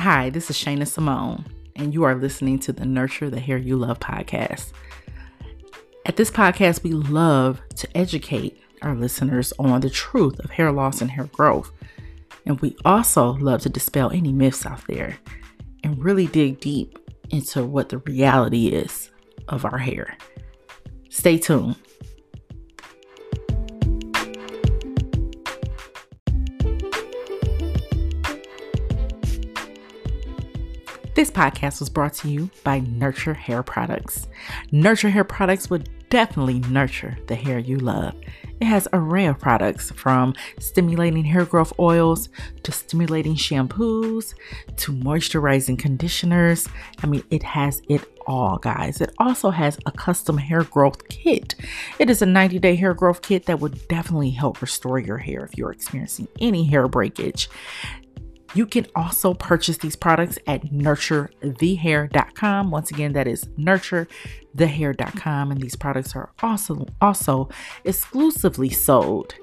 Hi, this is Shayna Simone, and you are listening to the Nurture the Hair You Love podcast. At this podcast, we love to educate our listeners on the truth of hair loss and hair growth. And we also love to dispel any myths out there and really dig deep into what the reality is of our hair. Stay tuned. This podcast was brought to you by Nurture Hair Products. Nurture Hair Products would definitely nurture the hair you love. It has a array of products from stimulating hair growth oils to stimulating shampoos to moisturizing conditioners. I mean, it has it all, guys. It also has a custom hair growth kit. It is a 90 day hair growth kit that would definitely help restore your hair if you're experiencing any hair breakage. You can also purchase these products at nurturethehair.com. Once again, that is nurturethehair.com. And these products are also, also exclusively sold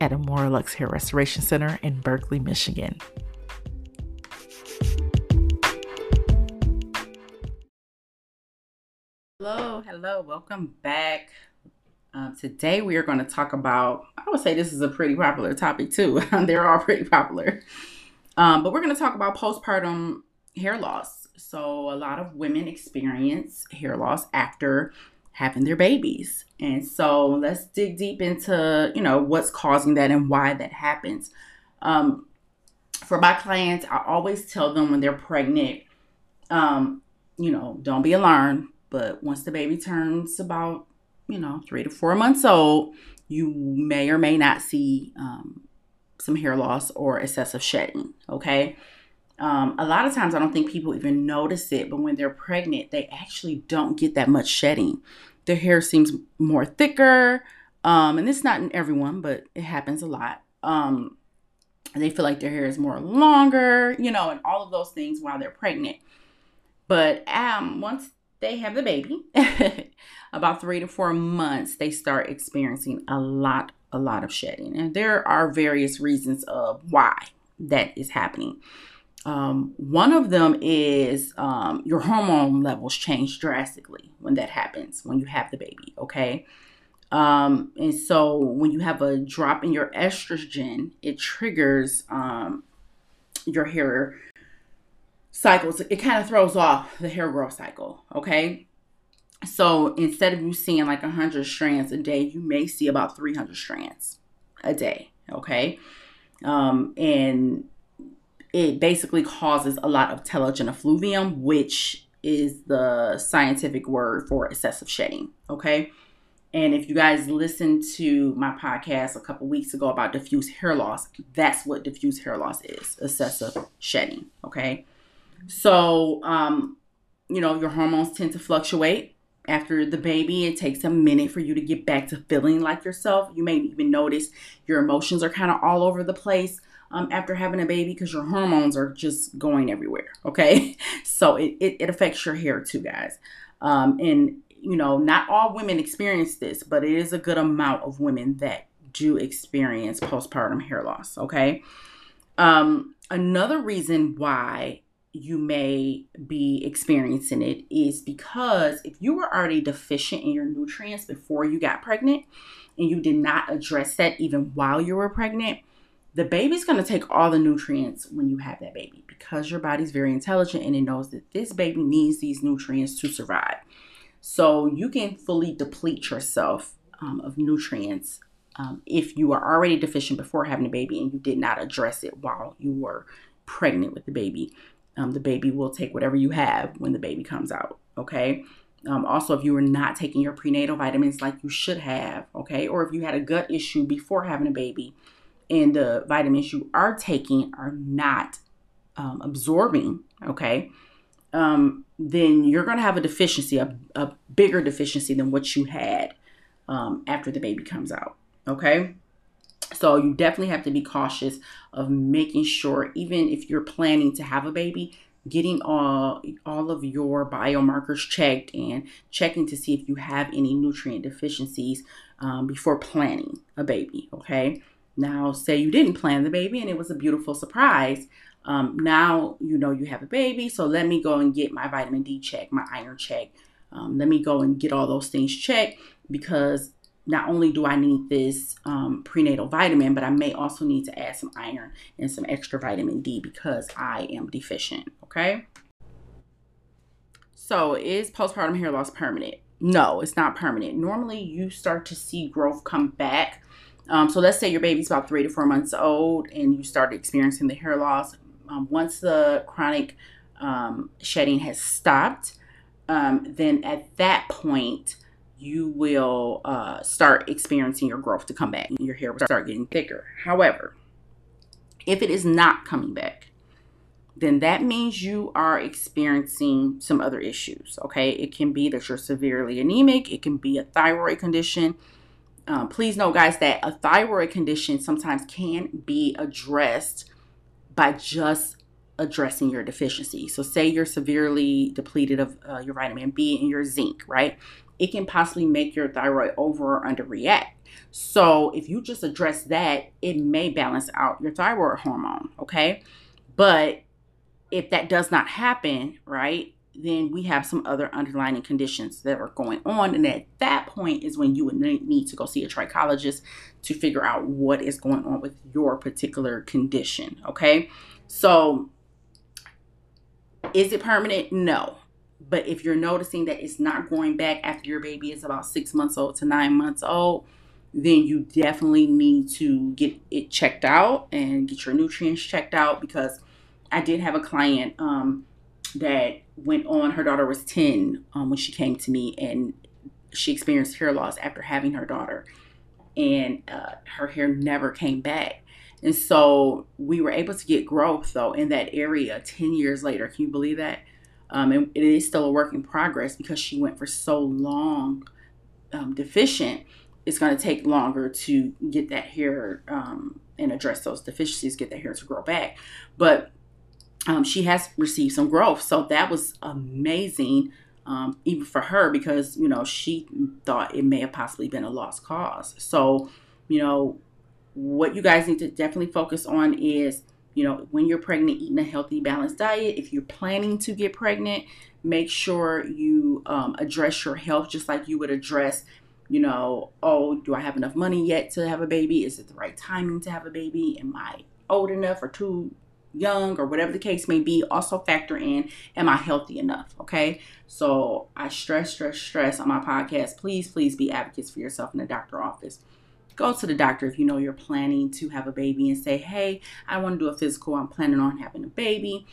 at Amora Lux Hair Restoration Center in Berkley, Michigan. Hello, hello, welcome back. Um, today we are going to talk about, I would say this is a pretty popular topic too. They're all pretty popular. Um, but we're going to talk about postpartum hair loss. So, a lot of women experience hair loss after having their babies. And so, let's dig deep into, you know, what's causing that and why that happens. Um, for my clients, I always tell them when they're pregnant, um, you know, don't be alarmed. But once the baby turns about, you know, three to four months old, you may or may not see um, some hair loss or excessive shedding. Okay. Um, a lot of times I don't think people even notice it, but when they're pregnant, they actually don't get that much shedding. Their hair seems more thicker. Um, and it's not in everyone, but it happens a lot. Um, they feel like their hair is more longer, you know, and all of those things while they're pregnant. But um, once they have the baby, about three to four months, they start experiencing a lot a lot of shedding. And there are various reasons of why that is happening. Um, one of them is um, your hormone levels change drastically when that happens, when you have the baby, okay? Um, and so when you have a drop in your estrogen, it triggers um, your hair cycles. It kind of throws off the hair growth cycle, okay? So instead of you seeing like 100 strands a day, you may see about 300 strands a day. Okay. Um, and it basically causes a lot of telogen effluvium, which is the scientific word for excessive shedding. Okay. And if you guys listened to my podcast a couple weeks ago about diffuse hair loss, that's what diffuse hair loss is excessive shedding. Okay. So, um, you know, your hormones tend to fluctuate after the baby, it takes a minute for you to get back to feeling like yourself. You may even notice your emotions are kind of all over the place um, after having a baby because your hormones are just going everywhere. Okay. So it, it, it affects your hair too, guys. Um, and, you know, not all women experience this, but it is a good amount of women that do experience postpartum hair loss. Okay. Um, another reason why you may be experiencing it is because if you were already deficient in your nutrients before you got pregnant and you did not address that even while you were pregnant, the baby's going to take all the nutrients when you have that baby because your body's very intelligent and it knows that this baby needs these nutrients to survive. So you can fully deplete yourself um, of nutrients um, if you are already deficient before having a baby and you did not address it while you were pregnant with the baby um, the baby will take whatever you have when the baby comes out. Okay. Um, also, if you are not taking your prenatal vitamins like you should have, okay, or if you had a gut issue before having a baby and the vitamins you are taking are not um, absorbing, okay, um, then you're going to have a deficiency, a, a, bigger deficiency than what you had um, after the baby comes out, okay. So you definitely have to be cautious of making sure, even if you're planning to have a baby, getting all all of your biomarkers checked and checking to see if you have any nutrient deficiencies um, before planning a baby. Okay. Now, say you didn't plan the baby and it was a beautiful surprise. Um, now you know you have a baby, so let me go and get my vitamin D check, my iron check. Um, let me go and get all those things checked because not only do I need this um, prenatal vitamin, but I may also need to add some iron and some extra vitamin D because I am deficient. Okay. So, is postpartum hair loss permanent? No, it's not permanent. Normally, you start to see growth come back. Um, so, let's say your baby's about three to four months old and you start experiencing the hair loss. Um, once the chronic um, shedding has stopped, um, then at that point, you will uh, start experiencing your growth to come back. And your hair will start getting thicker. However, if it is not coming back, then that means you are experiencing some other issues. Okay, it can be that you're severely anemic, it can be a thyroid condition. Um, please know, guys, that a thyroid condition sometimes can be addressed by just addressing your deficiency. So, say you're severely depleted of uh, your vitamin B and your zinc, right? It can possibly make your thyroid over or underreact. So, if you just address that, it may balance out your thyroid hormone, okay? But if that does not happen, right, then we have some other underlying conditions that are going on. And at that point is when you would need to go see a trichologist to figure out what is going on with your particular condition. Okay. So, is it permanent? No. But if you're noticing that it's not going back after your baby is about six months old to nine months old, then you definitely need to get it checked out and get your nutrients checked out because I did have a client um, that went on. Her daughter was 10 um, when she came to me, and she experienced hair loss after having her daughter, and uh, her hair never came back. And so we were able to get growth though in that area 10 years later. Can you believe that? Um, and it is still a work in progress because she went for so long um, deficient. It's going to take longer to get that hair um, and address those deficiencies, get that hair to grow back. But um, she has received some growth. So that was amazing, um, even for her, because, you know, she thought it may have possibly been a lost cause. So, you know, what you guys need to definitely focus on is, you know, when you're pregnant, eating a healthy, balanced diet. If you're planning to get pregnant, make sure you um, address your health just like you would address you know, oh, do I have enough money yet to have a baby? Is it the right timing to have a baby? Am I old enough or too young or whatever the case may be, also factor in am I healthy enough? Okay. So I stress, stress, stress on my podcast. Please, please be advocates for yourself in the doctor office. Go to the doctor if you know you're planning to have a baby and say, Hey, I want to do a physical. I'm planning on having a baby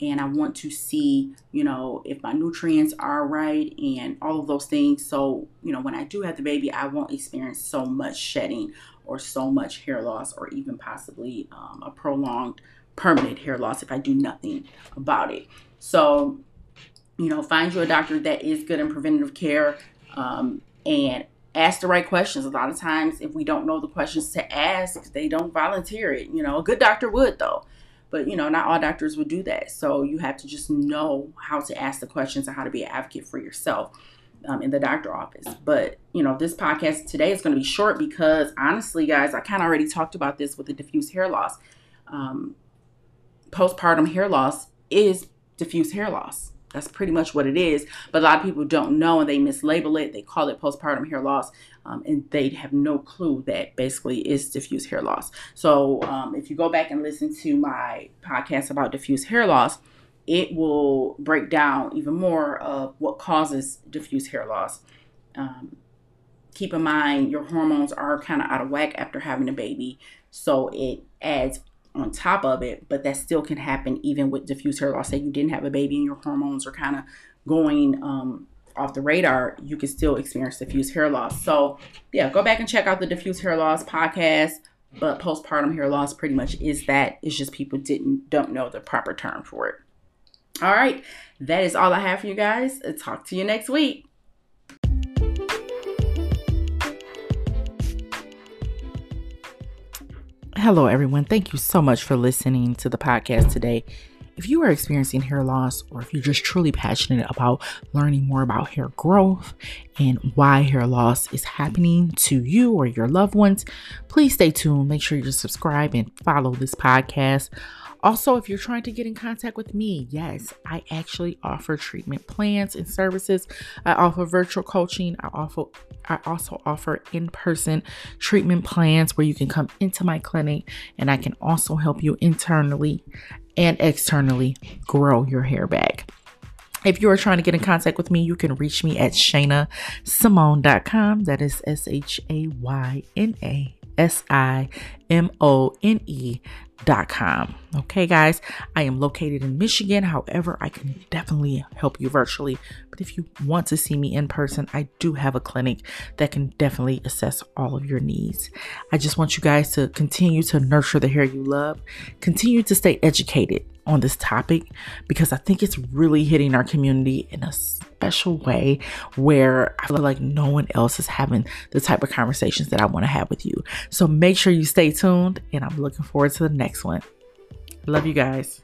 and I want to see, you know, if my nutrients are right and all of those things. So, you know, when I do have the baby, I won't experience so much shedding or so much hair loss or even possibly um, a prolonged permanent hair loss if I do nothing about it. So, you know, find you a doctor that is good in preventative care um, and ask the right questions. A lot of times, if we don't know the questions to ask, they don't volunteer it. You know, a good doctor would, though. But, you know, not all doctors would do that. So you have to just know how to ask the questions and how to be an advocate for yourself. Um, in the doctor office. But you know, this podcast today is going to be short because honestly, guys, I kind of already talked about this with the diffuse hair loss. Um, postpartum hair loss is diffuse hair loss. That's pretty much what it is. But a lot of people don't know and they mislabel it. They call it postpartum hair loss um, and they have no clue that basically is diffuse hair loss. So um, if you go back and listen to my podcast about diffuse hair loss, it will break down even more of what causes diffuse hair loss. Um, keep in mind your hormones are kind of out of whack after having a baby. So it adds on top of it, but that still can happen even with diffuse hair loss. Say you didn't have a baby and your hormones are kind of going um, off the radar, you can still experience diffuse hair loss. So, yeah, go back and check out the diffuse hair loss podcast. But postpartum hair loss pretty much is that. It's just people didn't don't know the proper term for it. All right, that is all I have for you guys. I'll talk to you next week. Hello, everyone. Thank you so much for listening to the podcast today. if you are experiencing hair loss or if you're just truly passionate about learning more about hair growth and why hair loss is happening to you or your loved ones, please stay tuned. Make sure you subscribe and follow this podcast. Also, if you're trying to get in contact with me, yes, I actually offer treatment plans and services. I offer virtual coaching. I offer I also offer in-person treatment plans where you can come into my clinic and I can also help you internally and externally grow your hair back. If you are trying to get in contact with me, you can reach me at shaynasimone.com. That is S H A Y N A S I M O N E com. Okay, guys, I am located in Michigan. However, I can definitely help you virtually. But if you want to see me in person, I do have a clinic that can definitely assess all of your needs. I just want you guys to continue to nurture the hair you love, continue to stay educated on this topic because I think it's really hitting our community in a special way where I feel like no one else is having the type of conversations that I want to have with you. So make sure you stay tuned and I'm looking forward to the next one. Love you guys.